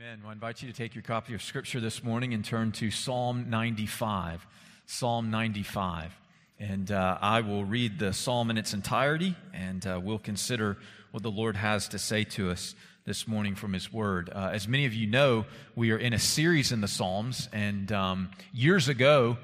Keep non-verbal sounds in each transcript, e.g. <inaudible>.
Amen. Well, I invite you to take your copy of Scripture this morning and turn to Psalm 95. Psalm 95. And uh, I will read the psalm in its entirety, and uh, we'll consider what the Lord has to say to us this morning from His Word. Uh, as many of you know, we are in a series in the Psalms, and um, years ago,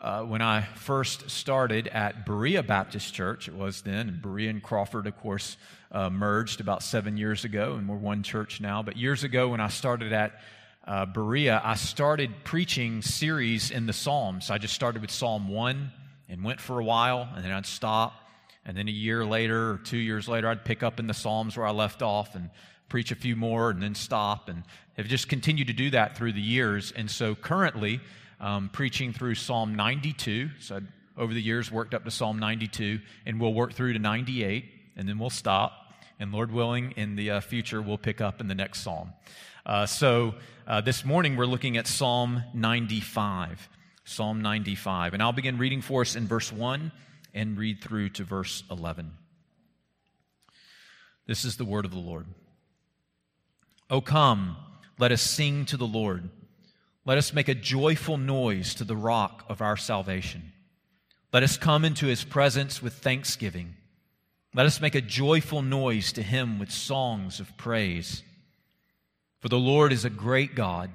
uh, when I first started at Berea Baptist Church, it was then, and Berea and Crawford, of course, uh, merged about seven years ago, and we're one church now. But years ago, when I started at uh, Berea, I started preaching series in the Psalms. I just started with Psalm 1 and went for a while, and then I'd stop. And then a year later or two years later, I'd pick up in the Psalms where I left off and preach a few more and then stop. And have just continued to do that through the years. And so currently, um, preaching through Psalm 92. So I'd, over the years, worked up to Psalm 92, and we'll work through to 98 and then we'll stop. And Lord willing, in the uh, future, we'll pick up in the next psalm. Uh, so uh, this morning, we're looking at Psalm 95. Psalm 95. And I'll begin reading for us in verse 1 and read through to verse 11. This is the word of the Lord. O come, let us sing to the Lord. Let us make a joyful noise to the rock of our salvation. Let us come into his presence with thanksgiving. Let us make a joyful noise to him with songs of praise. For the Lord is a great God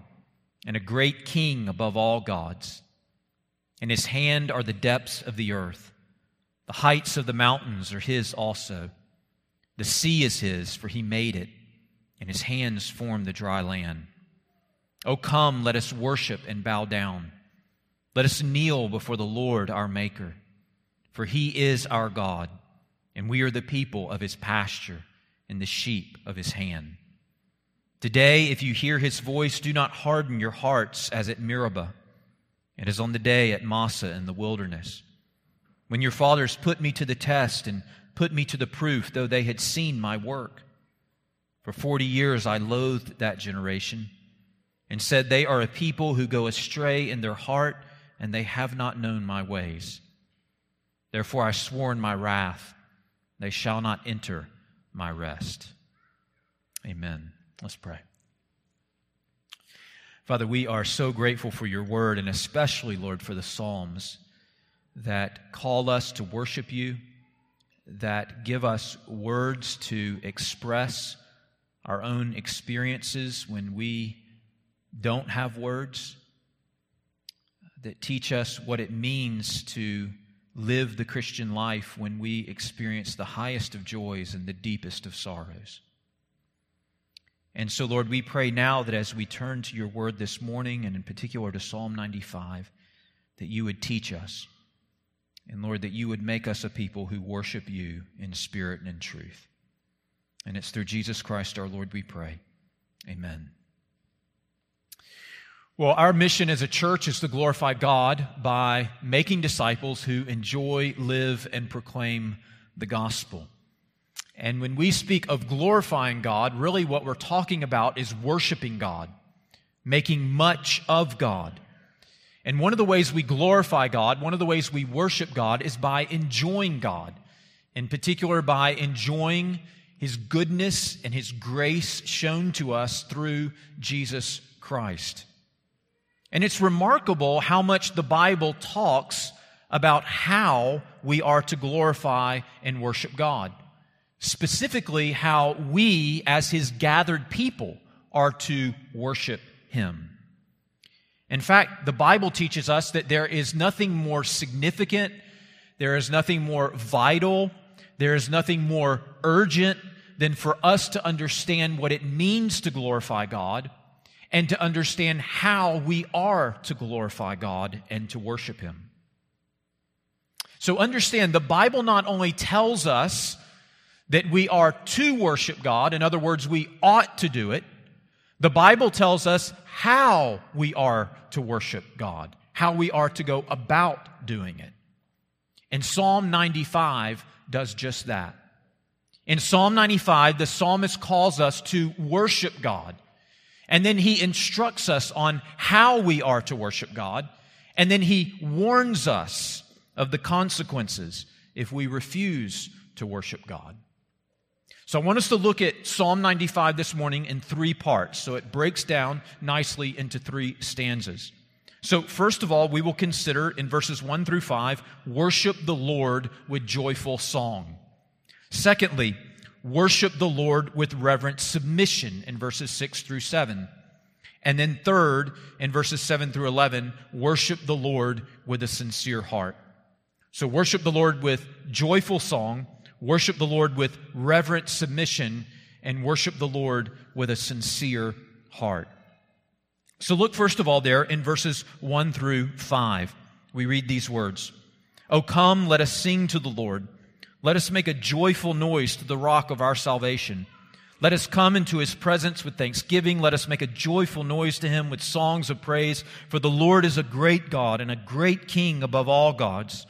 and a great King above all gods. In his hand are the depths of the earth. The heights of the mountains are his also. The sea is his, for he made it, and his hands formed the dry land. O come, let us worship and bow down. Let us kneel before the Lord our Maker, for he is our God and we are the people of his pasture and the sheep of his hand. Today, if you hear his voice, do not harden your hearts as at Meribah, and as on the day at Massah in the wilderness, when your fathers put me to the test and put me to the proof, though they had seen my work. For forty years I loathed that generation and said, They are a people who go astray in their heart, and they have not known my ways. Therefore I swore in my wrath they shall not enter my rest. Amen. Let's pray. Father, we are so grateful for your word, and especially, Lord, for the Psalms that call us to worship you, that give us words to express our own experiences when we don't have words, that teach us what it means to live the Christian life when we experience the highest of joys and the deepest of sorrows. And so, Lord, we pray now that as we turn to your word this morning, and in particular to Psalm 95, that you would teach us. And Lord, that you would make us a people who worship you in spirit and in truth. And it's through Jesus Christ our Lord we pray. Amen. Well, our mission as a church is to glorify God by making disciples who enjoy, live, and proclaim the gospel. And when we speak of glorifying God, really what we're talking about is worshiping God, making much of God. And one of the ways we glorify God, one of the ways we worship God is by enjoying God, in particular by enjoying His goodness and His grace shown to us through Jesus Christ. And it's remarkable how much the Bible talks about how we are to glorify and worship God. Specifically, how we, as His gathered people, are to worship Him. In fact, the Bible teaches us that there is nothing more significant, there is nothing more vital, there is nothing more urgent than for us to understand what it means to glorify God and to understand how we are to glorify God and to worship Him. So understand the Bible not only tells us that we are to worship God, in other words, we ought to do it, the Bible tells us how we are to worship God, how we are to go about doing it. And Psalm 95 does just that. In Psalm 95, the psalmist calls us to worship God. And then he instructs us on how we are to worship God. And then he warns us of the consequences if we refuse to worship God. So I want us to look at Psalm 95 this morning in three parts. So it breaks down nicely into three stanzas. So, first of all, we will consider in verses 1 through 5 worship the Lord with joyful song. Secondly, worship the Lord with reverent submission in verses 6 through 7. And then, third, in verses 7 through 11, worship the Lord with a sincere heart. So, worship the Lord with joyful song, worship the Lord with reverent submission, and worship the Lord with a sincere heart. So look first of all there in verses 1 through 5. We read these words O come, let us sing to the Lord. Let us make a joyful noise to the rock of our salvation. Let us come into his presence with thanksgiving. Let us make a joyful noise to him with songs of praise. For the Lord is a great God and a great King above all gods.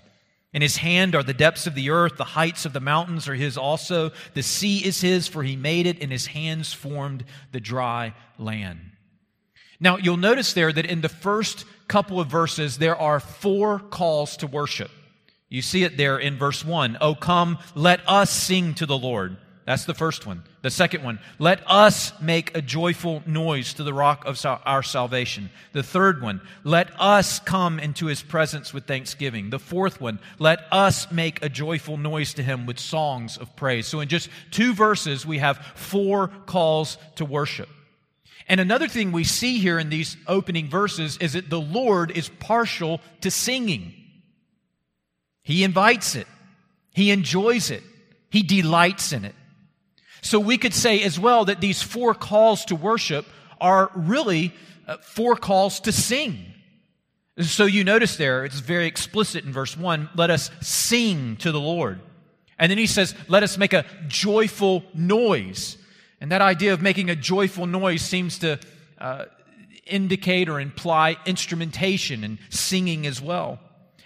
In his hand are the depths of the earth, the heights of the mountains are his also. The sea is his, for he made it, and his hands formed the dry land. Now, you'll notice there that in the first couple of verses, there are four calls to worship. You see it there in verse 1. Oh, come, let us sing to the Lord. That's the first one. The second one, let us make a joyful noise to the rock of our salvation. The third one, let us come into his presence with thanksgiving. The fourth one, let us make a joyful noise to him with songs of praise. So in just two verses, we have four calls to worship. And another thing we see here in these opening verses is that the Lord is partial to singing. He invites it, He enjoys it, He delights in it. So we could say as well that these four calls to worship are really uh, four calls to sing. So you notice there, it's very explicit in verse 1 let us sing to the Lord. And then he says, let us make a joyful noise. And that idea of making a joyful noise seems to uh, indicate or imply instrumentation and singing as well.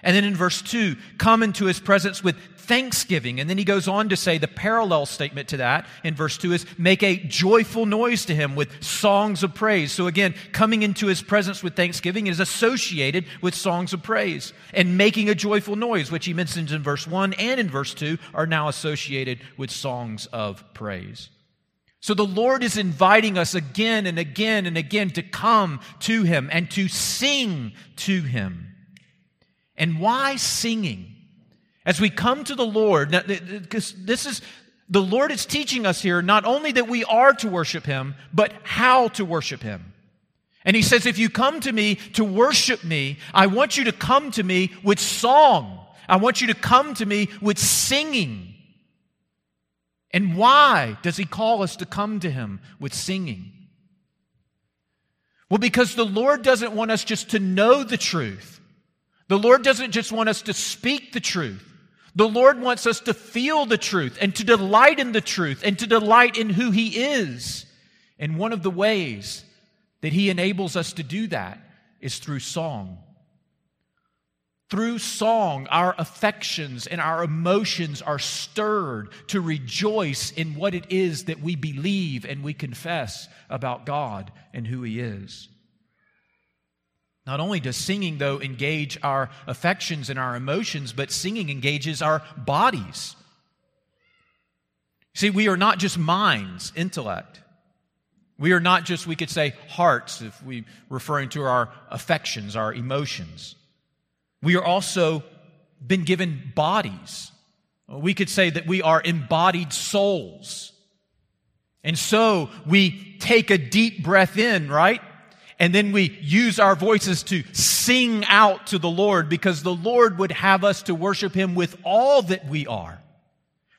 And then in verse 2, come into his presence with thanksgiving. And then he goes on to say the parallel statement to that in verse 2 is make a joyful noise to him with songs of praise. So again, coming into his presence with thanksgiving is associated with songs of praise. And making a joyful noise, which he mentions in verse 1 and in verse 2, are now associated with songs of praise. So the Lord is inviting us again and again and again to come to Him and to sing to Him. And why singing? As we come to the Lord, because this is, the Lord is teaching us here not only that we are to worship Him, but how to worship Him. And He says, if you come to me to worship me, I want you to come to me with song. I want you to come to me with singing. And why does he call us to come to him with singing? Well, because the Lord doesn't want us just to know the truth. The Lord doesn't just want us to speak the truth. The Lord wants us to feel the truth and to delight in the truth and to delight in who He is. And one of the ways that He enables us to do that is through song. Through song, our affections and our emotions are stirred to rejoice in what it is that we believe and we confess about God and who He is. Not only does singing, though, engage our affections and our emotions, but singing engages our bodies. See, we are not just minds, intellect. We are not just, we could say, hearts, if we're referring to our affections, our emotions. We are also been given bodies. We could say that we are embodied souls. And so we take a deep breath in, right? And then we use our voices to sing out to the Lord because the Lord would have us to worship Him with all that we are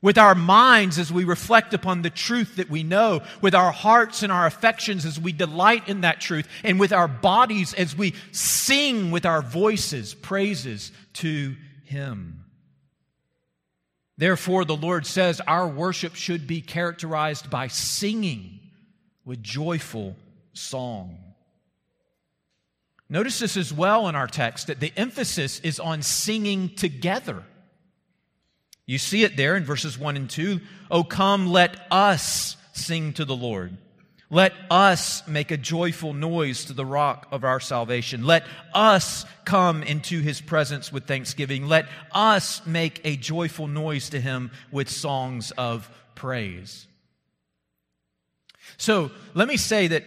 with our minds as we reflect upon the truth that we know, with our hearts and our affections as we delight in that truth, and with our bodies as we sing with our voices praises to Him. Therefore, the Lord says our worship should be characterized by singing with joyful song. Notice this as well in our text that the emphasis is on singing together. You see it there in verses 1 and 2. Oh, come, let us sing to the Lord. Let us make a joyful noise to the rock of our salvation. Let us come into his presence with thanksgiving. Let us make a joyful noise to him with songs of praise. So let me say that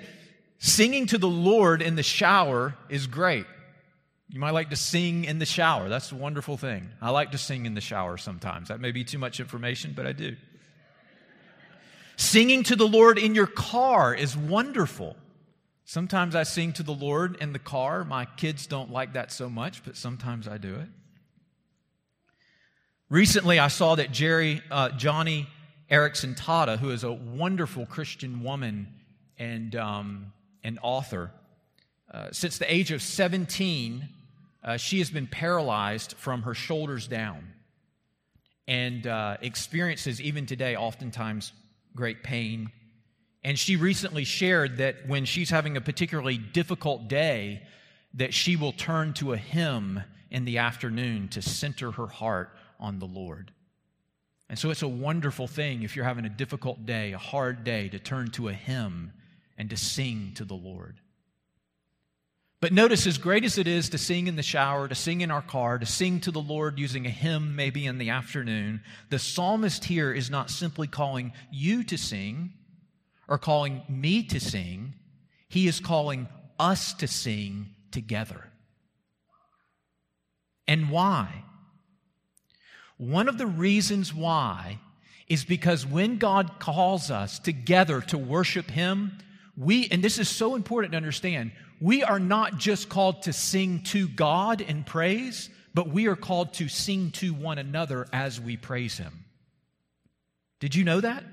singing to the Lord in the shower is great. You might like to sing in the shower. That's a wonderful thing. I like to sing in the shower sometimes. That may be too much information, but I do. Singing to the Lord in your car is wonderful. Sometimes I sing to the Lord in the car. My kids don't like that so much, but sometimes I do it. Recently, I saw that Jerry, uh, Joni Eareckson Tada, who is a wonderful Christian woman and um, an author, uh, since the age of 17, uh, she has been paralyzed from her shoulders down and uh, experiences, even today, oftentimes great pain. And she recently shared that when she's having a particularly difficult day, that she will turn to a hymn in the afternoon to center her heart on the Lord. And so it's a wonderful thing if you're having a difficult day, a hard day, to turn to a hymn and to sing to the Lord. But notice, as great as it is to sing in the shower, to sing in our car, to sing to the Lord using a hymn maybe in the afternoon, the psalmist here is not simply calling you to sing or calling me to sing, he is calling us to sing together. And why? One of the reasons why is because when God calls us together to worship Him, we, and this is so important to understand, we are not just called to sing to God in praise, but we are called to sing to one another as we praise Him. Did you know that?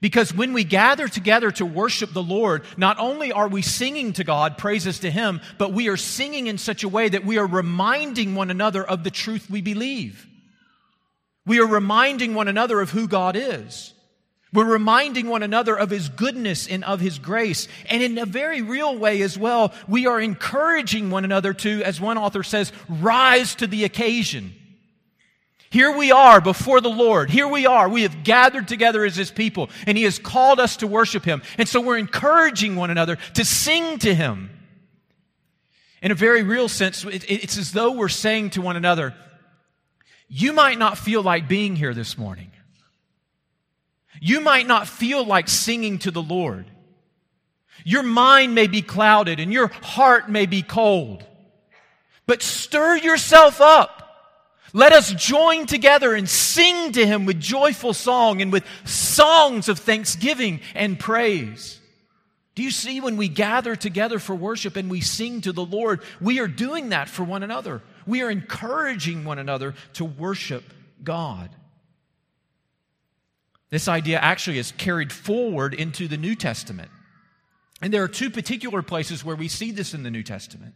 Because when we gather together to worship the Lord, not only are we singing to God, praises to Him, but we are singing in such a way that we are reminding one another of the truth we believe. We are reminding one another of who God is. We're reminding one another of His goodness and of His grace. And in a very real way as well, we are encouraging one another to, as one author says, rise to the occasion. Here we are before the Lord. Here we are. We have gathered together as His people, and He has called us to worship Him. And so we're encouraging one another to sing to Him. In a very real sense, it's as though we're saying to one another, You might not feel like being here this morning. You might not feel like singing to the Lord. Your mind may be clouded and your heart may be cold. But stir yourself up. Let us join together and sing to Him with joyful song and with songs of thanksgiving and praise. Do you see when we gather together for worship and we sing to the Lord, we are doing that for one another. We are encouraging one another to worship God. This idea actually is carried forward into the New Testament. And there are two particular places where we see this in the New Testament.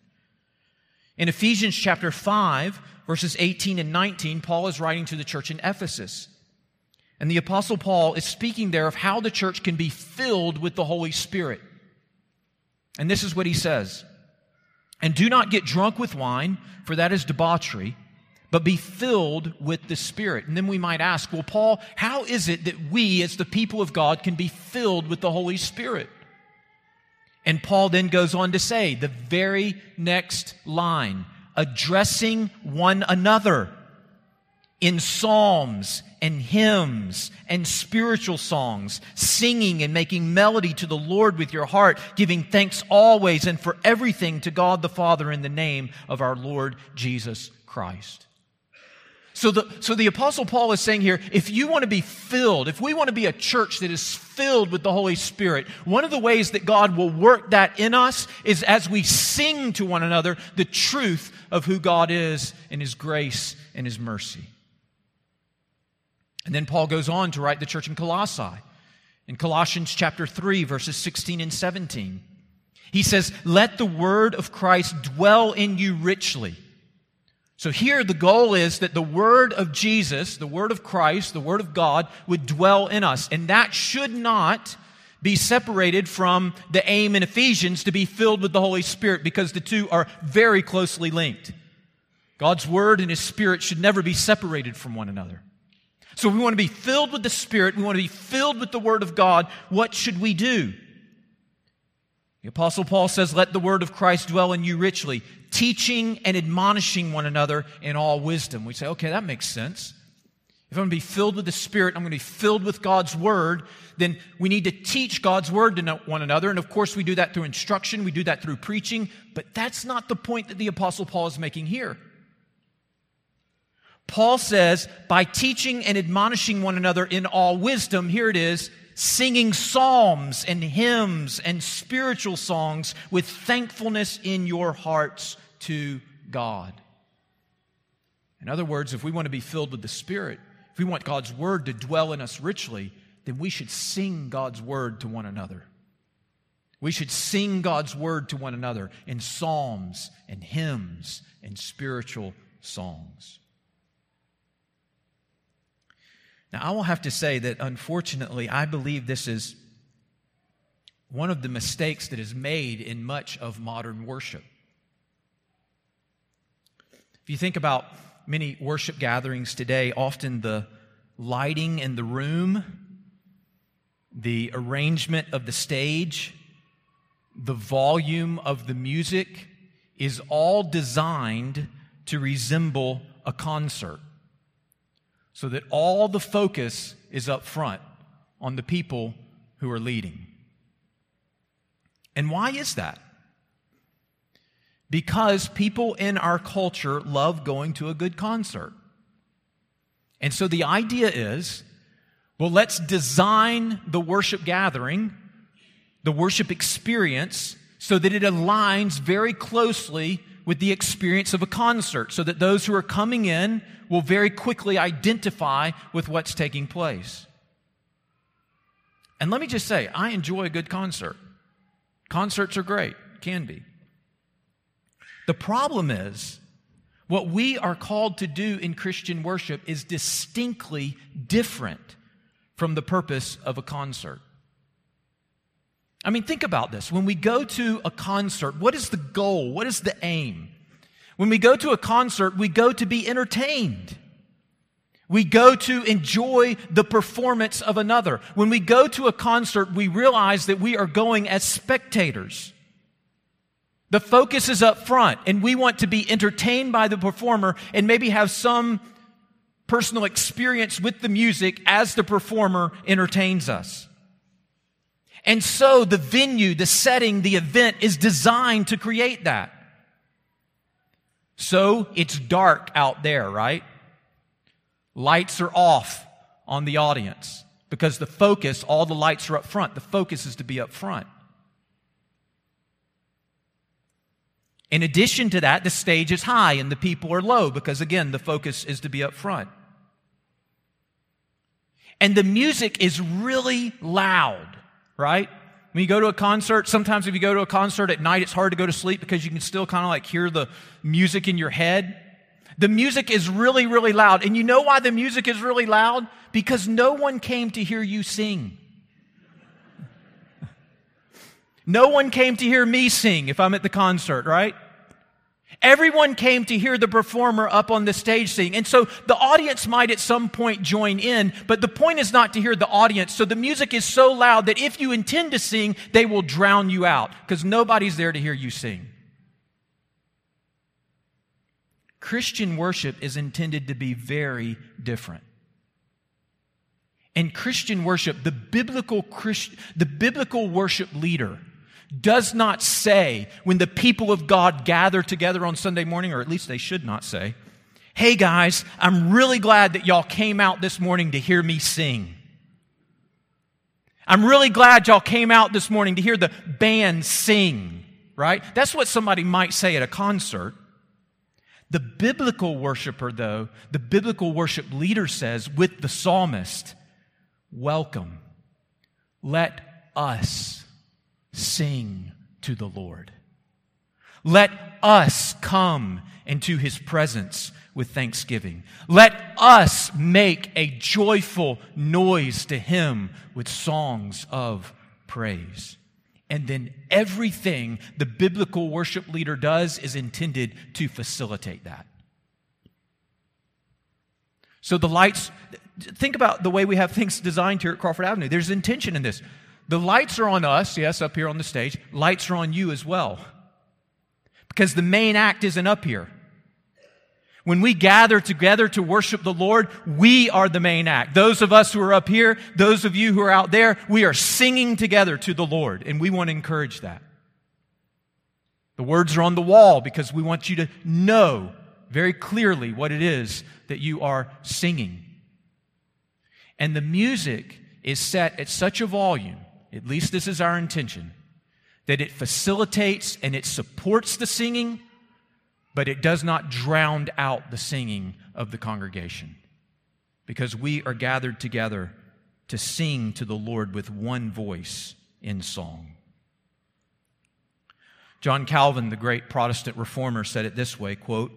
In Ephesians chapter 5, verses 18 and 19, Paul is writing to the church in Ephesus. And the Apostle Paul is speaking there of how the church can be filled with the Holy Spirit. And this is what he says And do not get drunk with wine, for that is debauchery but be filled with the Spirit. And then we might ask, well, Paul, how is it that we, as the people of God, can be filled with the Holy Spirit? And Paul then goes on to say, the very next line, addressing one another in psalms and hymns and spiritual songs, singing and making melody to the Lord with your heart, giving thanks always and for everything to God the Father in the name of our Lord Jesus Christ. So the, so the Apostle Paul is saying here if you want to be filled, if we want to be a church that is filled with the Holy Spirit, one of the ways that God will work that in us is as we sing to one another the truth of who God is in His grace and His mercy. And then Paul goes on to write the church in Colossae. In Colossians chapter 3, verses 16 and 17, he says, Let the word of Christ dwell in you richly so here the goal is that the word of Jesus, the word of Christ, the word of God would dwell in us. And that should not be separated from the aim in Ephesians to be filled with the Holy Spirit because the two are very closely linked. God's word and his spirit should never be separated from one another. So we want to be filled with the Spirit. We want to be filled with the Word of God. What should we do? The Apostle Paul says, Let the word of Christ dwell in you richly, teaching and admonishing one another in all wisdom. We say, okay, that makes sense. if I'm going to be filled with the Spirit, I'm going to be filled with God's Word, then we need to teach God's Word to one another. And of course, we do that through instruction, we do that through preaching, but that's not the point that the Apostle Paul is making here. Paul says, by teaching and admonishing one another in all wisdom, here it is, singing psalms and hymns and spiritual songs with thankfulness in your hearts to God. In other words, if we want to be filled with the Spirit, if we want God's word to dwell in us richly, then we should sing God's word to one another. We should sing God's word to one another in psalms and hymns and spiritual songs. Now, I will have to say that unfortunately, I believe this is one of the mistakes that is made in much of modern worship. If you think about many worship gatherings today, often the lighting in the room, the arrangement of the stage, the volume of the music is all designed to resemble a concert. So that all the focus is up front on the people who are leading. And why is that? because people in our culture love going to a good concert. And so the idea is well, let's design the worship gathering, the worship experience, so that it aligns very closely with the experience of a concert, so that those who are coming in will very quickly identify with what's taking place. And let me just say, I enjoy a good concert. Concerts are great, can be. The problem is, what we are called to do in Christian worship is distinctly different from the purpose of a concert. I mean, think about this. When we go to a concert, what is the goal? What is the aim? When we go to a concert, we go to be entertained. We go to enjoy the performance of another. When we go to a concert, we realize that we are going as spectators. The focus is up front, and we want to be entertained by the performer and maybe have some personal experience with the music as the performer entertains us. And so the venue, the setting, the event is designed to create that. So it's dark out there, right? Lights are off on the audience because the focus, all the lights are up front. The focus is to be up front. In addition to that, the stage is high and the people are low because, again, the focus is to be up front. And the music is really loud, right? When you go to a concert, sometimes if you go to a concert at night, it's hard to go to sleep because you can still kind of like hear the music in your head. The music is really, really loud. And you know why the music is really loud? Because no one came to hear you sing. <laughs> No one came to hear me sing if I'm at the concert, right? Everyone came to hear the performer up on the stage sing. And so the audience might at some point join in, but the point is not to hear the audience. So the music is so loud that if you intend to sing, they will drown you out because nobody's there to hear you sing. Christian worship is intended to be very different. In Christian worship, the biblical, Christ, the biblical worship leader does not say when the people of God gather together on Sunday morning, or at least they should not say, Hey guys, I'm really glad that y'all came out this morning to hear me sing. I'm really glad y'all came out this morning to hear the band sing, right? That's what somebody might say at a concert. The biblical worshiper, though, the biblical worship leader says with the psalmist, Welcome. Let us sing to the Lord. Let us come into his presence with thanksgiving. Let us make a joyful noise to him with songs of praise. And then everything the biblical worship leader does is intended to facilitate that. So the lights, think about the way we have things designed here at Crawford Avenue. There's intention in this. The lights are on us, yes, up here on the stage. Lights are on you as well. Because the main act isn't up here. When we gather together to worship the Lord, we are the main act. Those of us who are up here, those of you who are out there, we are singing together to the Lord, and we want to encourage that. The words are on the wall because we want you to know very clearly what it is that you are singing. And the music is set at such a volume, at least this is our intention, that it facilitates and it supports the singing but it does not drown out the singing of the congregation because we are gathered together to sing to the Lord with one voice in song. John Calvin, the great Protestant reformer, said it this way quote,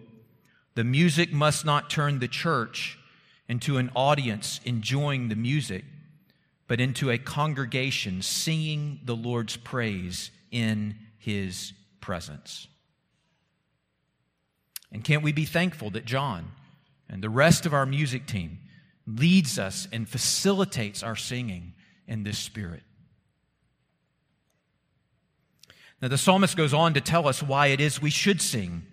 The music must not turn the church into an audience enjoying the music, but into a congregation singing the Lord's praise in his presence. And can't we be thankful that John and the rest of our music team leads us and facilitates our singing in this spirit? Now, the psalmist goes on to tell us why it is we should sing.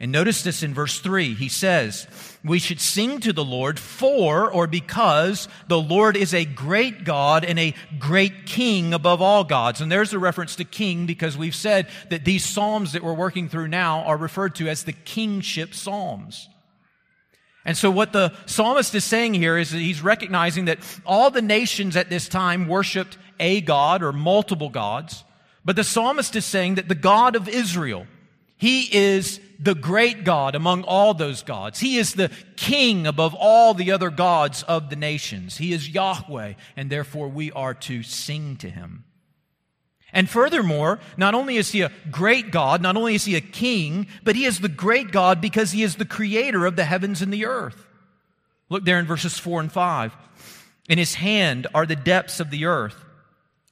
And notice this in verse 3. He says, We should sing to the Lord for or because the Lord is a great God and a great king above all gods. And there's a reference to king because we've said that these psalms that we're working through now are referred to as the kingship psalms. And so what the psalmist is saying here is that he's recognizing that all the nations at this time worshiped a God or multiple gods. But the psalmist is saying that the God of Israel, he is the great God among all those gods. He is the king above all the other gods of the nations. He is Yahweh, and therefore we are to sing to him. And furthermore, not only is he a great God, not only is he a king, but he is the great God because he is the creator of the heavens and the earth. Look there in verses 4 and 5. In his hand are the depths of the earth,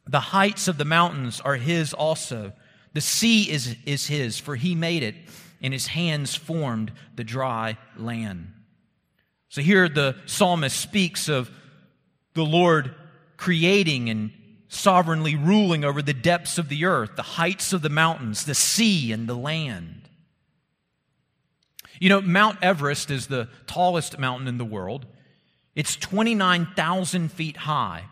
the heights of the mountains are his also. The sea is, is his, for he made it and his hands formed the dry land. So here the psalmist speaks of the Lord creating and sovereignly ruling over the depths of the earth, the heights of the mountains, the sea, and the land. You know, Mount Everest is the tallest mountain in the world. It's 29,000 feet high.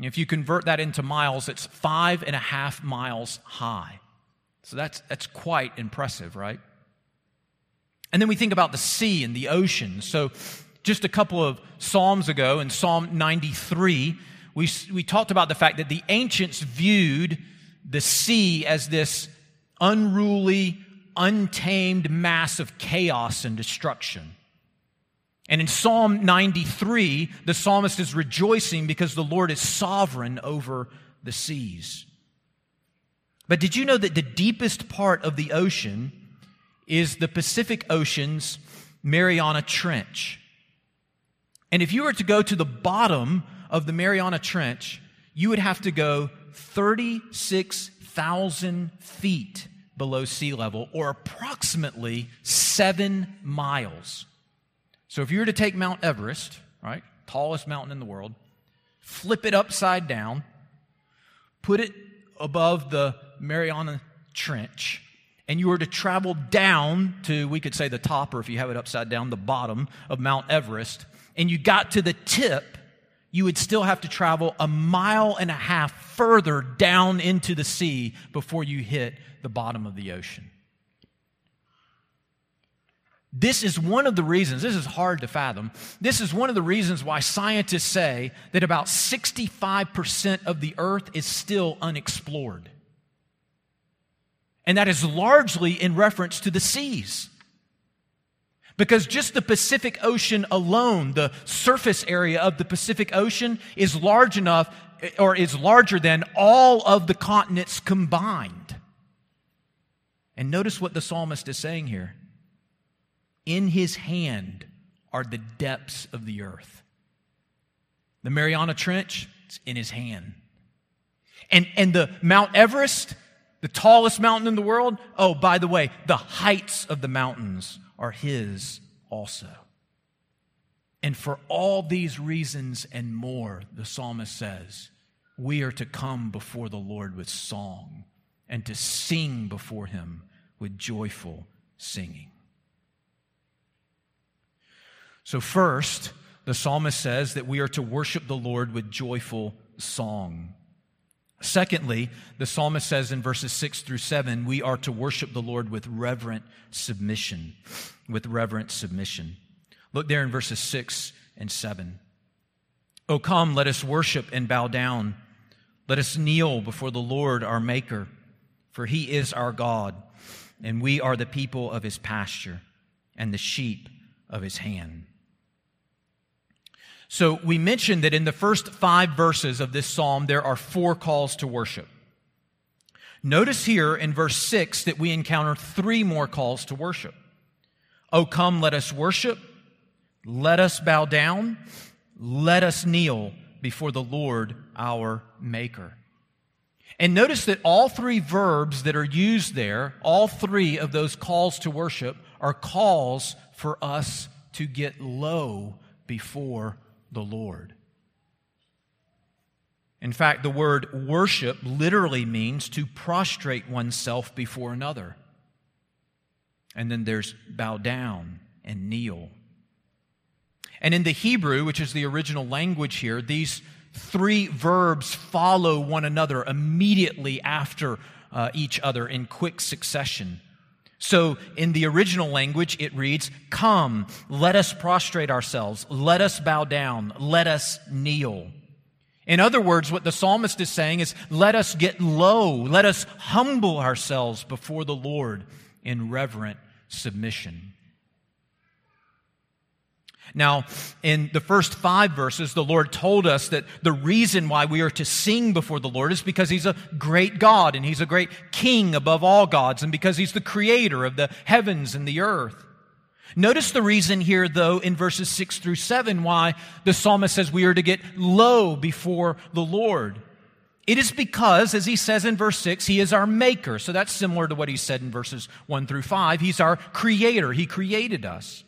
If you convert that into miles, it's five and a half miles high. So that's, that's quite impressive, right? And then we think about the sea and the ocean. So, just a couple of Psalms ago, in Psalm 93, we, we talked about the fact that the ancients viewed the sea as this unruly, untamed mass of chaos and destruction. And in Psalm 93, the psalmist is rejoicing because the Lord is sovereign over the seas. But did you know that the deepest part of the ocean is the Pacific Ocean's Mariana Trench. And if you were to go to the bottom of the Mariana Trench, you would have to go 36,000 feet below sea level, or approximately seven miles. So if you were to take Mount Everest, right, tallest mountain in the world, flip it upside down, put it above the Mariana Trench, and you were to travel down to, we could say the top, or if you have it upside down, the bottom of Mount Everest, and you got to the tip, you would still have to travel a mile and a half further down into the sea before you hit the bottom of the ocean. This is one of the reasons, this is hard to fathom. This is one of the reasons why scientists say that about 65% of the earth is still unexplored. And that is largely in reference to the seas. Because just the Pacific Ocean alone, the surface area of the Pacific Ocean, is large enough or is larger than all of the continents combined. And notice what the psalmist is saying here. In his hand are the depths of the earth. The Mariana Trench, is in his hand. And, and the Mount Everest, the tallest mountain in the world? Oh, by the way, the heights of the mountains are his also. And for all these reasons and more, the psalmist says, we are to come before the Lord with song and to sing before him with joyful singing. So, first, the psalmist says that we are to worship the Lord with joyful song. Secondly, the psalmist says in verses 6 through 7, we are to worship the Lord with reverent submission. With reverent submission. Look there in verses 6 and 7. Oh, come, let us worship and bow down. Let us kneel before the Lord our Maker, for he is our God, and we are the people of his pasture and the sheep of his hand. So we mentioned that in the first five verses of this psalm, there are four calls to worship. Notice here in verse six that we encounter three more calls to worship. Oh, come, let us worship. Let us bow down. Let us kneel before the Lord our Maker. And notice that all three verbs that are used there, all three of those calls to worship, are calls for us to get low before the Lord. In fact, the word worship literally means to prostrate oneself before another. And then there's bow down and kneel. And in the Hebrew, which is the original language here, these three verbs follow one another immediately after uh, each other in quick succession. So in the original language, it reads, Come, let us prostrate ourselves, let us bow down, let us kneel. In other words, what the psalmist is saying is, Let us get low, let us humble ourselves before the Lord in reverent submission. Now, in the first five verses, the Lord told us that the reason why we are to sing before the Lord is because He's a great God and He's a great King above all gods and because He's the creator of the heavens and the earth. Notice the reason here, though, in verses six through seven, why the psalmist says we are to get low before the Lord. It is because, as he says in verse 6, he is our maker. So that's similar to what he said in verses 1 through 5. He's our creator. He created us.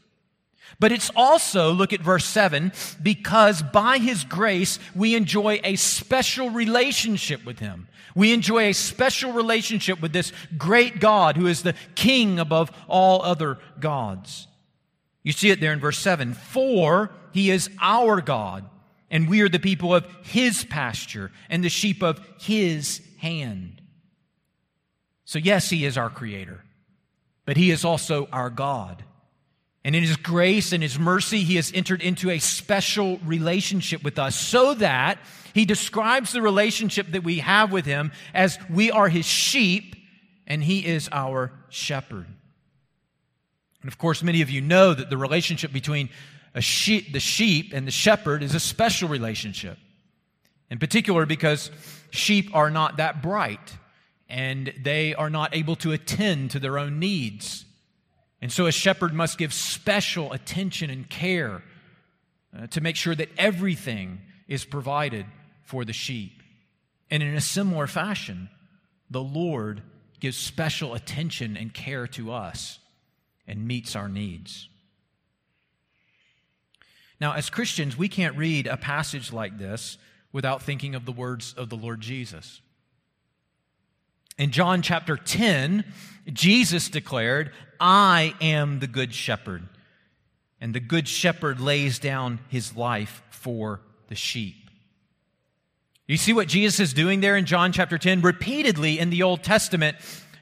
But it's also, look at verse 7, because by his grace we enjoy a special relationship with him. We enjoy a special relationship with this great God who is the king above all other gods. You see it there in verse 7. For he is our God, and we are the people of his pasture and the sheep of his hand. So, yes, he is our creator, but he is also our God. And in His grace and His mercy, He has entered into a special relationship with us so that He describes the relationship that we have with Him as we are His sheep and He is our shepherd. And of course, many of you know that the relationship between sheep, the sheep and the shepherd is a special relationship. In particular, because sheep are not that bright and they are not able to attend to their own needs. And so a shepherd must give special attention and care uh, to make sure that everything is provided for the sheep. And in a similar fashion, the Lord gives special attention and care to us and meets our needs. Now, as Christians, we can't read a passage like this without thinking of the words of the Lord Jesus. In John chapter 10, Jesus declared, I am the good shepherd. And the good shepherd lays down his life for the sheep. You see what Jesus is doing there in John chapter 10? Repeatedly in the Old Testament,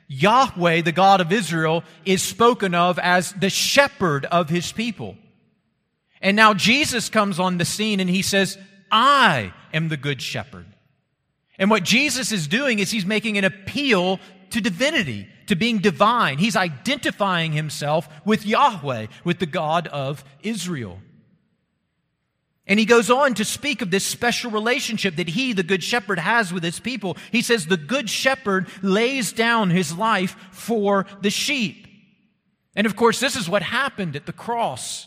Yahweh, the God of Israel, is spoken of as the shepherd of his people. And now Jesus comes on the scene and he says, I am the good shepherd. And what Jesus is doing is he's making an appeal to divinity, to being divine. He's identifying himself with Yahweh, with the God of Israel. And he goes on to speak of this special relationship that he, the Good Shepherd, has with his people. He says, The Good Shepherd lays down his life for the sheep. And of course, this is what happened at the cross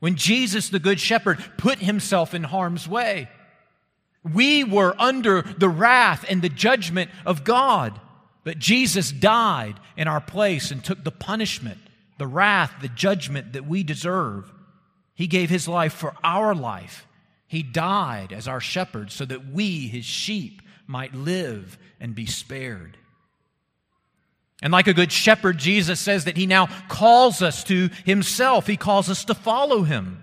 when Jesus, the Good Shepherd, put himself in harm's way. We were under the wrath and the judgment of God. But Jesus died in our place and took the punishment, the wrath, the judgment that we deserve. He gave his life for our life. He died as our shepherd so that we, his sheep, might live and be spared. And like a good shepherd, Jesus says that he now calls us to himself. He calls us to follow him.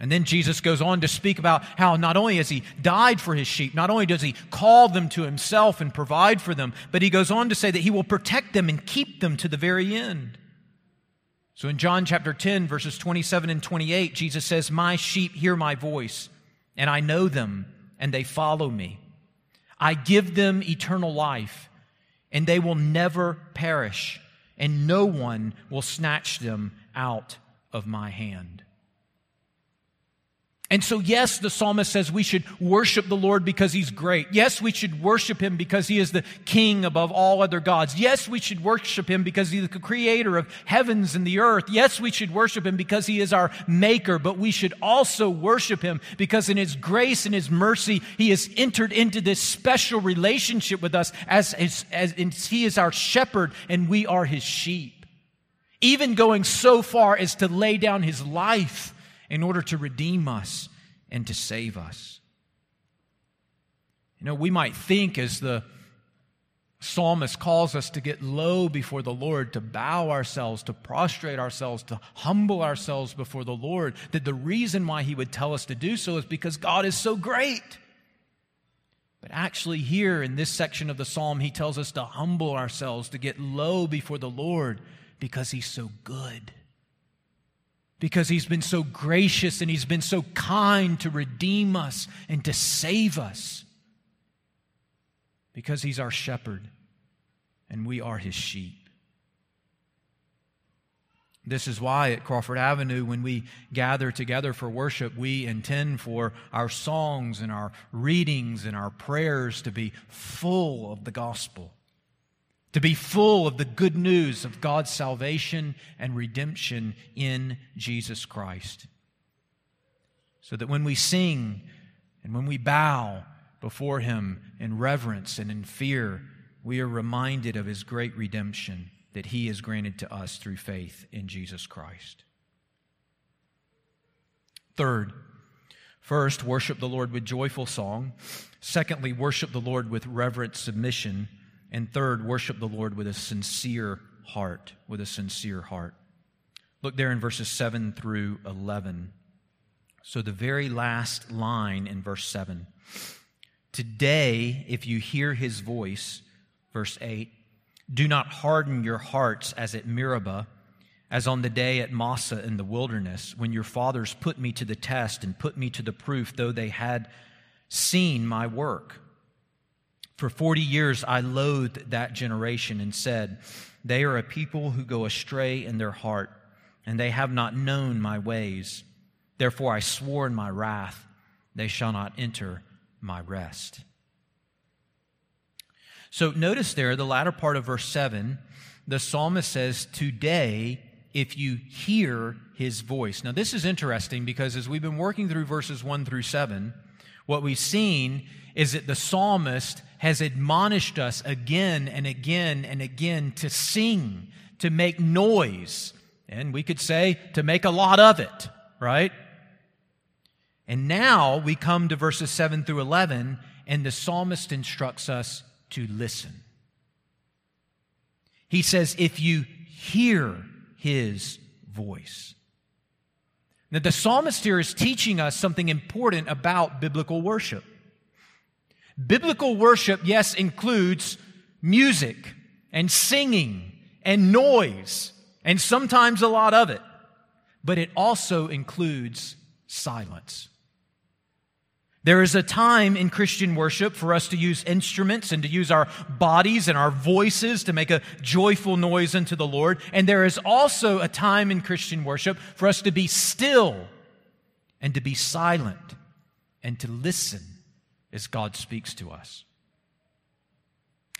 And then Jesus goes on to speak about how not only has he died for his sheep, not only does he call them to himself and provide for them, but he goes on to say that he will protect them and keep them to the very end. So in John chapter 10, verses 27 and 28, Jesus says, My sheep hear my voice, and I know them, and they follow me. I give them eternal life, and they will never perish, and no one will snatch them out of my hand. And so, yes, the psalmist says we should worship the Lord because he's great. Yes, we should worship him because he is the king above all other gods. Yes, we should worship him because he's the creator of heavens and the earth. Yes, we should worship him because he is our maker, but we should also worship him because in his grace and his mercy, he has entered into this special relationship with us as, as, as he is our shepherd and we are his sheep. Even going so far as to lay down his life in order to redeem us and to save us. You know, we might think as the psalmist calls us to get low before the Lord, to bow ourselves, to prostrate ourselves, to humble ourselves before the Lord, that the reason why he would tell us to do so is because God is so great. But actually, here in this section of the psalm, he tells us to humble ourselves, to get low before the Lord because he's so good because he's been so gracious and he's been so kind to redeem us and to save us. Because he's our shepherd and we are his sheep. This is why at Crawford Avenue, when we gather together for worship, we intend for our songs and our readings and our prayers to be full of the gospel to be full of the good news of God's salvation and redemption in Jesus Christ. So that when we sing and when we bow before Him in reverence and in fear, we are reminded of His great redemption that He has granted to us through faith in Jesus Christ. Third, first, worship the Lord with joyful song. Secondly, worship the Lord with reverent submission. And third, worship the Lord with a sincere heart, with a sincere heart. Look there in verses 7 through 11. So, the very last line in verse 7 Today, if you hear his voice, verse 8, do not harden your hearts as at Meribah, as on the day at Massah in the wilderness, when your fathers put me to the test and put me to the proof, though they had seen my work. For 40 years I loathed that generation and said, They are a people who go astray in their heart, and they have not known my ways. Therefore I swore in my wrath, They shall not enter my rest. So notice there, the latter part of verse 7, the psalmist says, Today, if you hear his voice. Now, this is interesting because as we've been working through verses 1 through 7, what we've seen is that the psalmist has admonished us again and again and again to sing, to make noise, and we could say to make a lot of it, right? And now we come to verses 7 through 11, and the psalmist instructs us to listen. He says, If you hear his voice. Now, the psalmist here is teaching us something important about biblical worship. Biblical worship, yes, includes music and singing and noise, and sometimes a lot of it, but it also includes silence. There is a time in Christian worship for us to use instruments and to use our bodies and our voices to make a joyful noise unto the Lord. And there is also a time in Christian worship for us to be still and to be silent and to listen as God speaks to us.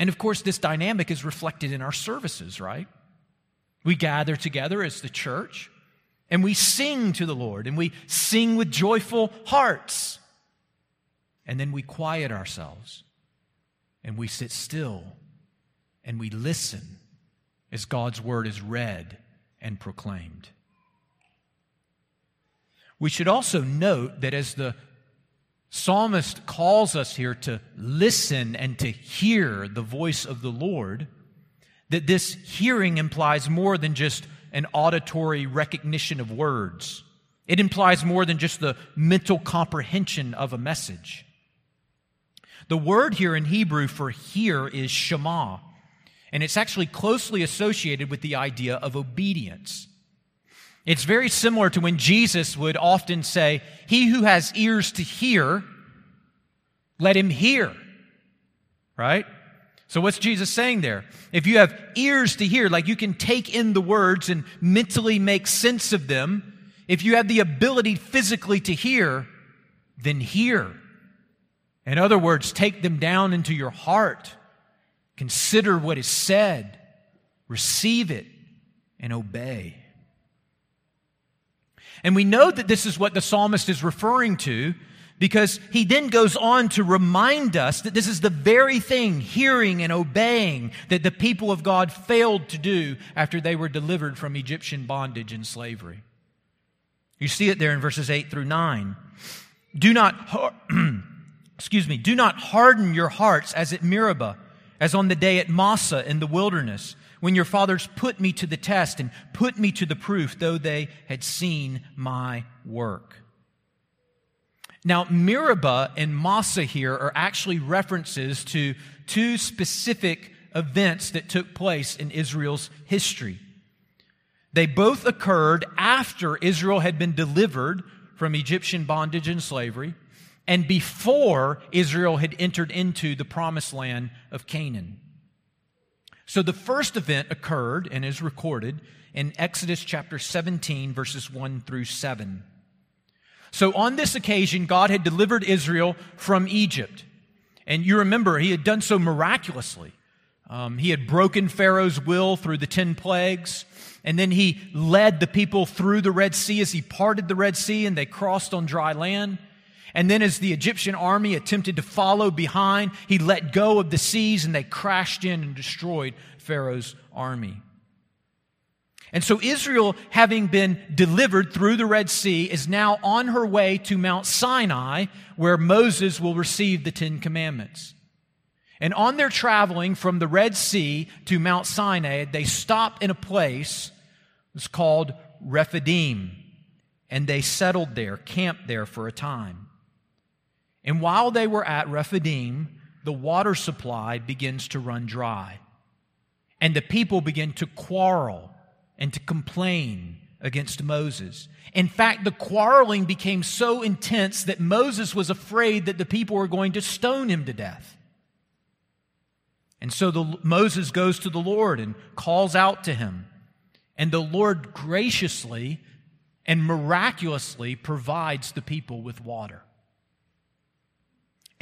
And of course, this dynamic is reflected in our services, right? We gather together as the church and we sing to the Lord and we sing with joyful hearts. And then we quiet ourselves and we sit still and we listen as God's word is read and proclaimed. We should also note that as the psalmist calls us here to listen and to hear the voice of the Lord, that this hearing implies more than just an auditory recognition of words. It implies more than just the mental comprehension of a message. The word here in Hebrew for hear is shema, and it's actually closely associated with the idea of obedience. It's very similar to when Jesus would often say, He who has ears to hear, let him hear. Right? So, what's Jesus saying there? If you have ears to hear, like you can take in the words and mentally make sense of them, if you have the ability physically to hear, then hear. In other words, take them down into your heart. Consider what is said, receive it, and obey. And we know that this is what the psalmist is referring to because he then goes on to remind us that this is the very thing, hearing and obeying, that the people of God failed to do after they were delivered from Egyptian bondage and slavery. You see it there in verses 8 through 9. Do not, <clears throat> excuse me, do not harden your hearts as at Meribah, as on the day at Massah in the wilderness when your fathers put me to the test and put me to the proof, though they had seen my work. Now, Meribah and Massah here are actually references to two specific events that took place in Israel's history. They both occurred after Israel had been delivered from Egyptian bondage and slavery and before Israel had entered into the promised land of Canaan. So the first event occurred and is recorded in Exodus chapter 17, verses 1 through 7. So on this occasion, God had delivered Israel from Egypt. And you remember, he had done so miraculously. Um, he had broken Pharaoh's will through the 10 plagues. And then he led the people through the Red Sea as he parted the Red Sea and they crossed on dry land. And then, as the Egyptian army attempted to follow behind, he let go of the seas and they crashed in and destroyed Pharaoh's army. And so, Israel, having been delivered through the Red Sea, is now on her way to Mount Sinai, where Moses will receive the Ten Commandments. And on their traveling from the Red Sea to Mount Sinai, they stop in a place that's called Rephidim. And they settled there, camped there for a time. And while they were at Rephidim, the water supply begins to run dry. And the people begin to quarrel and to complain against Moses. In fact, the quarreling became so intense that Moses was afraid that the people were going to stone him to death. And so the, Moses goes to the Lord and calls out to him. And the Lord graciously and miraculously provides the people with water.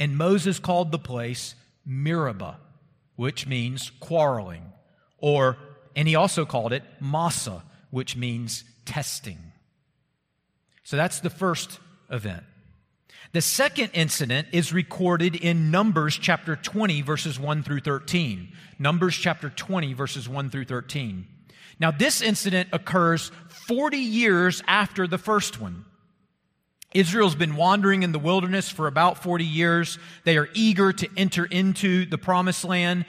And Moses called the place Meribah, which means quarreling, or, and he also called it Massah, which means testing. So that's the first event. The second incident is recorded in Numbers chapter 20, verses 1 through 13. Numbers chapter 20, verses 1 through 13. Now, this incident occurs 40 years after the first one. Israel's been wandering in the wilderness for about 40 years. They are eager to enter into the promised land.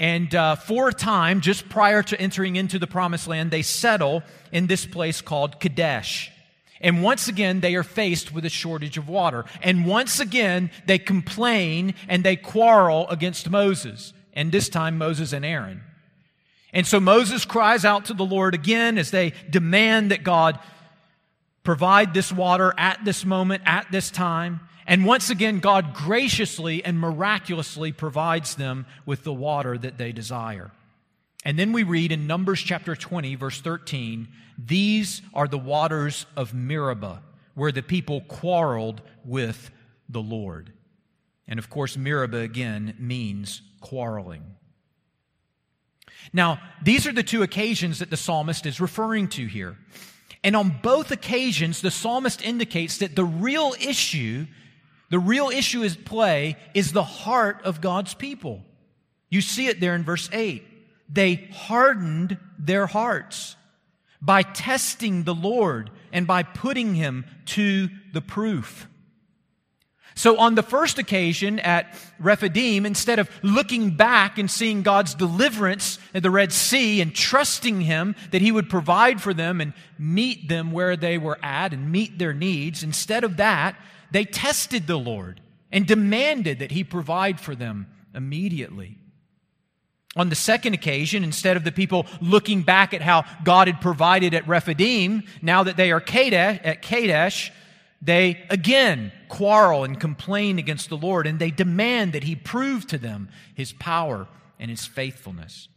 And uh, for a time, just prior to entering into the promised land, they settle in this place called Kadesh. And once again, they are faced with a shortage of water. And once again, they complain and they quarrel against Moses. And this time, Moses and Aaron. And so Moses cries out to the Lord again as they demand that God provide this water at this moment, at this time. And once again, God graciously and miraculously provides them with the water that they desire. And then we read in Numbers chapter 20, verse 13, these are the waters of Meribah, where the people quarreled with the Lord. And of course, Meribah again means quarreling. Now, these are the two occasions that the psalmist is referring to here. And on both occasions, the psalmist indicates that the real issue, The real issue at play is the heart of God's people. You see it there in verse 8. They hardened their hearts by testing the Lord and by putting him to the proof. So on the first occasion at Rephidim, instead of looking back and seeing God's deliverance at the Red Sea and trusting Him that He would provide for them and meet them where they were at and meet their needs, instead of that, they tested the Lord and demanded that He provide for them immediately. On the second occasion, instead of the people looking back at how God had provided at Rephidim, now that they are Kadesh, at Kadesh, they again quarrel and complain against the Lord, and they demand that He prove to them His power and His faithfulness.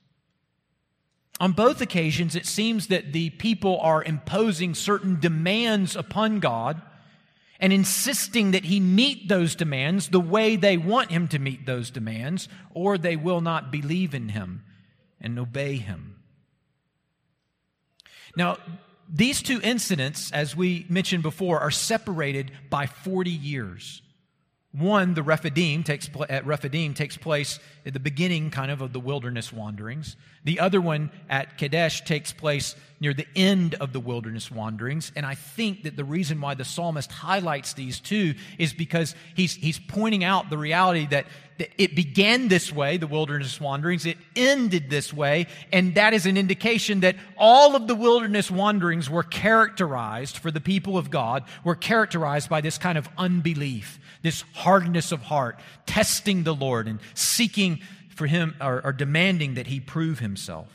On both occasions, it seems that the people are imposing certain demands upon God and insisting that he meet those demands the way they want him to meet those demands, or they will not believe in him and obey him. Now, these two incidents, as we mentioned before, are separated by 40 years. One, the Rephidim takes pl- at Rephidim takes place at the beginning, kind of, of the wilderness wanderings. The other one at Kadesh takes place near the end of the wilderness wanderings. And I think that the reason why the psalmist highlights these two is because he's, he's pointing out the reality that, that it began this way, the wilderness wanderings, it ended this way, and that is an indication that all of the wilderness wanderings were characterized for the people of God, were characterized by this kind of unbelief this hardness of heart, testing the Lord and seeking for him or, or demanding that he prove himself.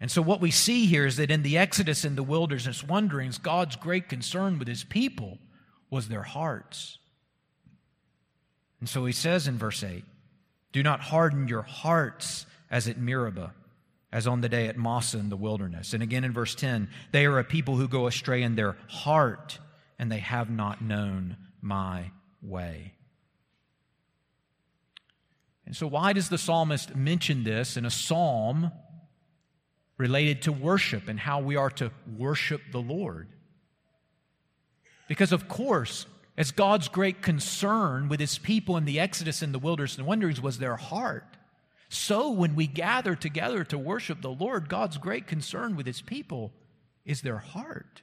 And so, what we see here is that in the Exodus and the wilderness wanderings, God's great concern with his people was their hearts. And so he says in verse 8 Do not harden your hearts as at Meribah, as on the day at Massah in the wilderness. And again in verse 10 They are a people who go astray in their heart and they have not known my way. And so, why does the psalmist mention this in a psalm related to worship and how we are to worship the Lord? Because, of course, as God's great concern with his people in the Exodus and the wilderness and wanderings was their heart, so when we gather together to worship the Lord, God's great concern with his people is their heart.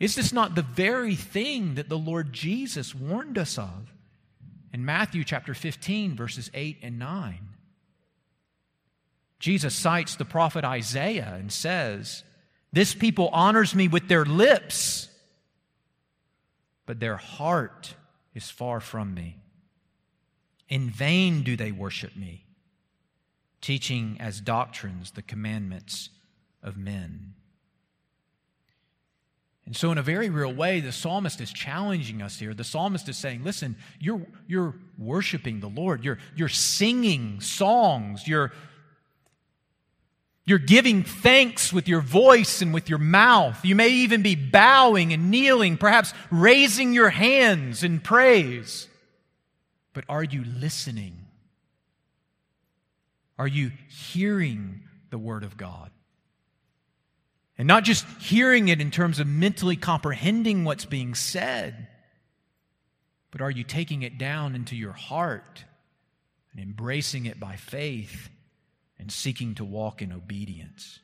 Is this not the very thing that the Lord Jesus warned us of in Matthew chapter 15, verses 8 and 9? Jesus cites the prophet Isaiah and says, This people honors me with their lips, but their heart is far from me. In vain do they worship me, teaching as doctrines the commandments of men. And so, in a very real way, the psalmist is challenging us here. The psalmist is saying, listen, you're, you're worshiping the Lord, you're, you're singing songs, you're, you're giving thanks with your voice and with your mouth. You may even be bowing and kneeling, perhaps raising your hands in praise. But are you listening? Are you hearing the Word of God? And not just hearing it in terms of mentally comprehending what's being said, but are you taking it down into your heart and embracing it by faith and seeking to walk in obedience?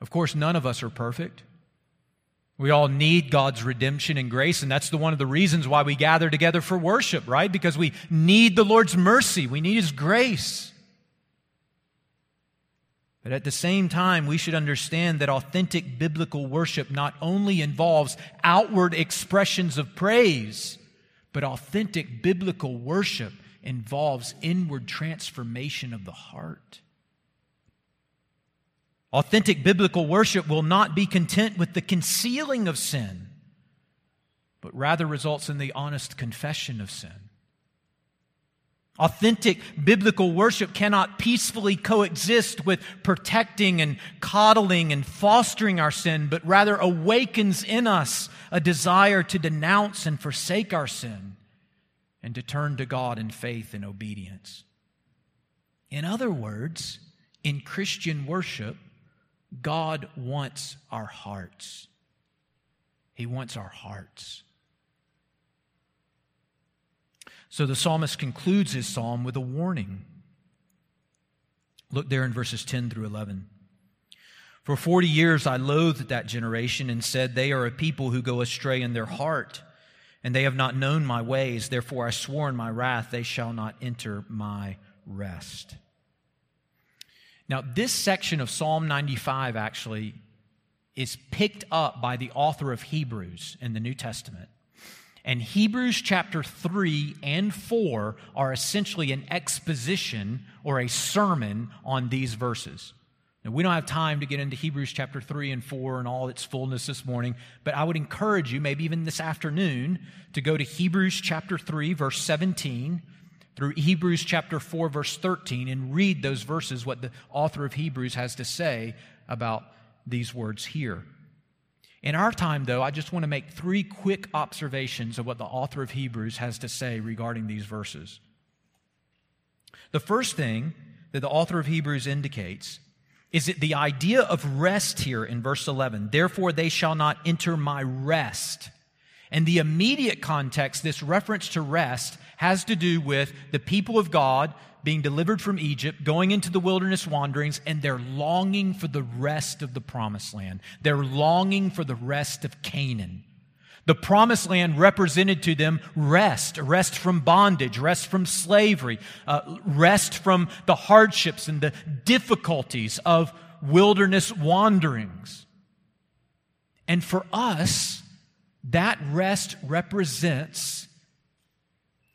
Of course, none of us are perfect. We all need God's redemption and grace, and that's the one of the reasons why we gather together for worship, right? Because we need the Lord's mercy, we need His grace. But at the same time, we should understand that authentic biblical worship not only involves outward expressions of praise, but authentic biblical worship involves inward transformation of the heart. Authentic biblical worship will not be content with the concealing of sin, but rather results in the honest confession of sin. Authentic biblical worship cannot peacefully coexist with protecting and coddling and fostering our sin, but rather awakens in us a desire to denounce and forsake our sin and to turn to God in faith and obedience. In other words, in Christian worship, God wants our hearts. He wants our hearts. So the psalmist concludes his psalm with a warning. Look there in verses 10 through 11. For 40 years I loathed that generation and said, They are a people who go astray in their heart, and they have not known my ways. Therefore I swore in my wrath, They shall not enter my rest. Now, this section of Psalm 95 actually is picked up by the author of Hebrews in the New Testament. And Hebrews chapter 3 and 4 are essentially an exposition or a sermon on these verses. Now, we don't have time to get into Hebrews chapter 3 and 4 and all its fullness this morning, but I would encourage you, maybe even this afternoon, to go to Hebrews chapter 3, verse 17, through Hebrews chapter 4, verse 13, and read those verses, what the author of Hebrews has to say about these words here. In our time, though, I just want to make three quick observations of what the author of Hebrews has to say regarding these verses. The first thing that the author of Hebrews indicates is it the idea of rest here in verse 11, therefore they shall not enter my rest. And the immediate context, this reference to rest, has to do with the people of God being delivered from Egypt, going into the wilderness wanderings, and they're longing for the rest of the promised land. They're longing for the rest of Canaan. The promised land represented to them rest, rest from bondage, rest from slavery, uh, rest from the hardships and the difficulties of wilderness wanderings. And for us, that rest represents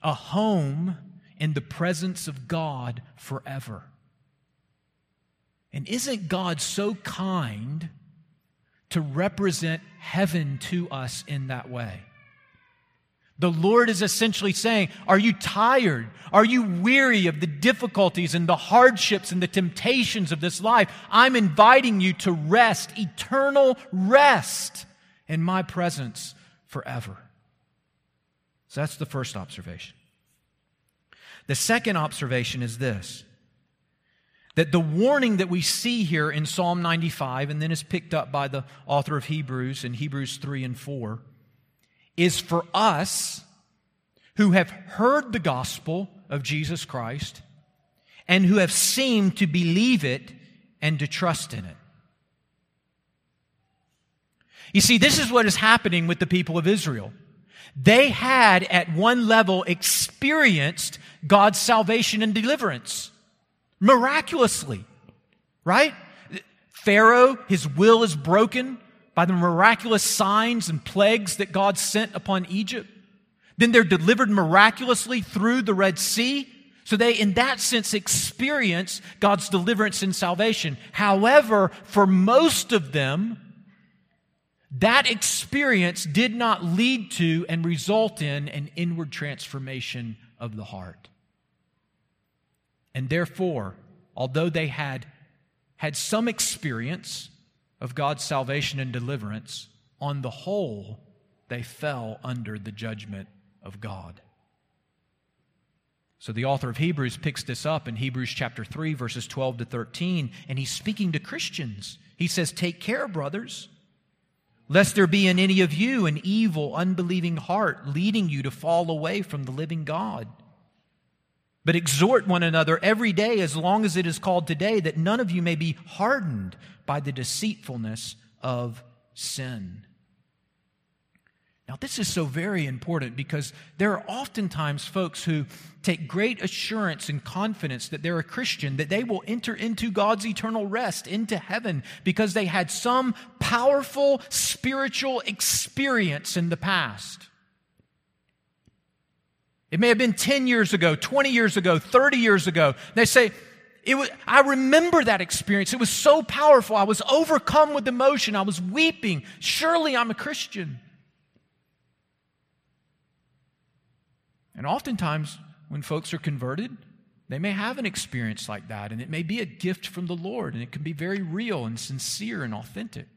a home in the presence of God forever. And isn't God so kind to represent heaven to us in that way? The Lord is essentially saying, Are you tired? Are you weary of the difficulties and the hardships and the temptations of this life? I'm inviting you to rest, eternal rest in my presence forever. So that's the first observation. The second observation is this that the warning that we see here in Psalm 95 and then is picked up by the author of Hebrews in Hebrews 3 and 4 is for us who have heard the gospel of Jesus Christ and who have seemed to believe it and to trust in it. You see, this is what is happening with the people of Israel. They had at one level experienced God's salvation and deliverance miraculously, right? Pharaoh, his will is broken by the miraculous signs and plagues that God sent upon Egypt. Then they're delivered miraculously through the Red Sea. So they, in that sense, experience God's deliverance and salvation. However, for most of them, that experience did not lead to and result in an inward transformation of the heart. And therefore, although they had had some experience of God's salvation and deliverance, on the whole, they fell under the judgment of God. So the author of Hebrews picks this up in Hebrews chapter 3, verses 12 to 13, and he's speaking to Christians. He says, Take care, brothers lest there be in any of you an evil, unbelieving heart leading you to fall away from the living God. But exhort one another every day, as long as it is called today, that none of you may be hardened by the deceitfulness of sin. Now, this is so very important because there are oftentimes folks who take great assurance and confidence that they're a Christian, that they will enter into God's eternal rest, into heaven, because they had some powerful spiritual experience in the past. It may have been 10 years ago, 20 years ago, 30 years ago. They say, it was, I remember that experience. It was so powerful. I was overcome with emotion. I was weeping. Surely I'm a Christian. And oftentimes, when folks are converted, they may have an experience like that, and it may be a gift from the Lord, and it can be very real and sincere and authentic.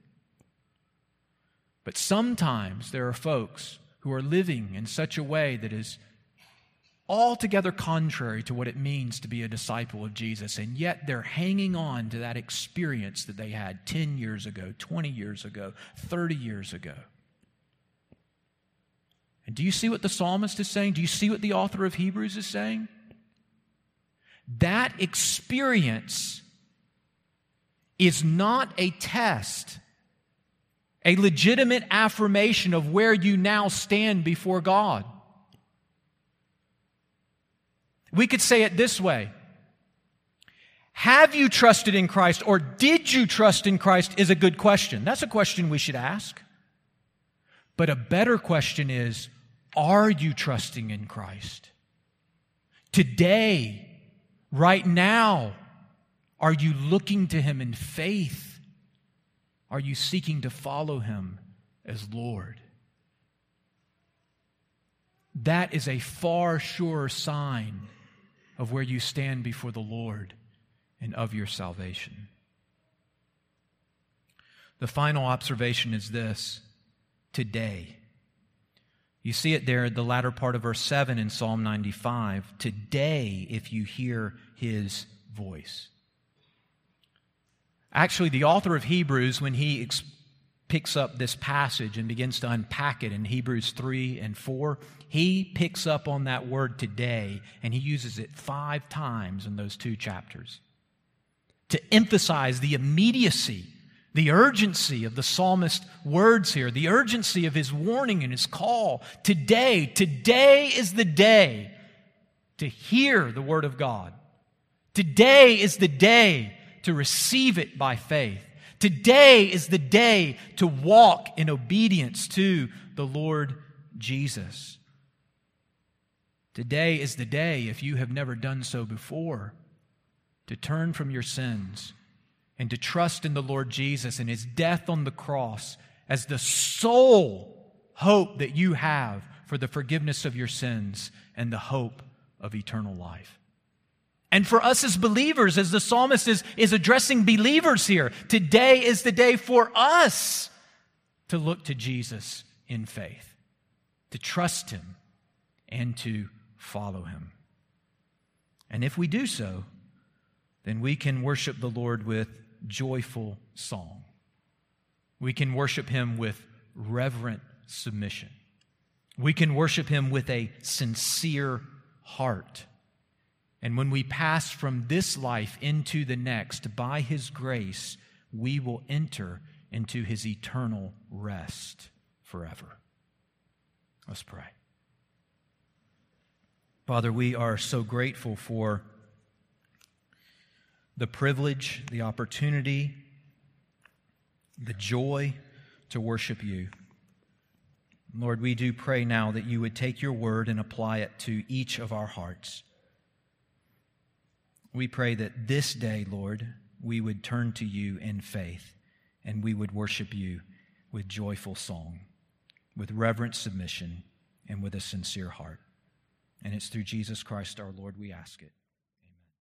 But sometimes there are folks who are living in such a way that is altogether contrary to what it means to be a disciple of Jesus, and yet they're hanging on to that experience that they had 10 years ago, 20 years ago, 30 years ago. And do you see what the psalmist is saying? Do you see what the author of Hebrews is saying? That experience is not a test, a legitimate affirmation of where you now stand before God. We could say it this way Have you trusted in Christ or did you trust in Christ is a good question. That's a question we should ask. But a better question is Are you trusting in Christ? Today, right now, are you looking to Him in faith? Are you seeking to follow Him as Lord? That is a far surer sign of where you stand before the Lord and of your salvation. The final observation is this today. You see it there at the latter part of verse 7 in Psalm 95. Today, if you hear his voice. Actually, the author of Hebrews, when he ex- picks up this passage and begins to unpack it in Hebrews 3 and 4, he picks up on that word today and he uses it five times in those two chapters to emphasize the immediacy, the urgency of the psalmist's words here, the urgency of his warning and his call. Today, today is the day to hear the word of God. Today is the day to receive it by faith. Today is the day to walk in obedience to the Lord Jesus. Today is the day, if you have never done so before, to turn from your sins and to trust in the Lord Jesus and his death on the cross as the sole hope that you have for the forgiveness of your sins and the hope of eternal life. And for us as believers, as the psalmist is, is addressing believers here, today is the day for us to look to Jesus in faith, to trust him, and to follow him. And if we do so, then we can worship the Lord with joyful song. We can worship him with reverent submission. We can worship him with a sincere heart. And when we pass from this life into the next, by his grace, we will enter into his eternal rest forever. Let's pray. Father, we are so grateful for the privilege, the opportunity, the joy to worship you. Lord, we do pray now that you would take your word and apply it to each of our hearts. We pray that this day, Lord, we would turn to you in faith and we would worship you with joyful song, with reverent submission, and with a sincere heart. And it's through Jesus Christ our Lord we ask it.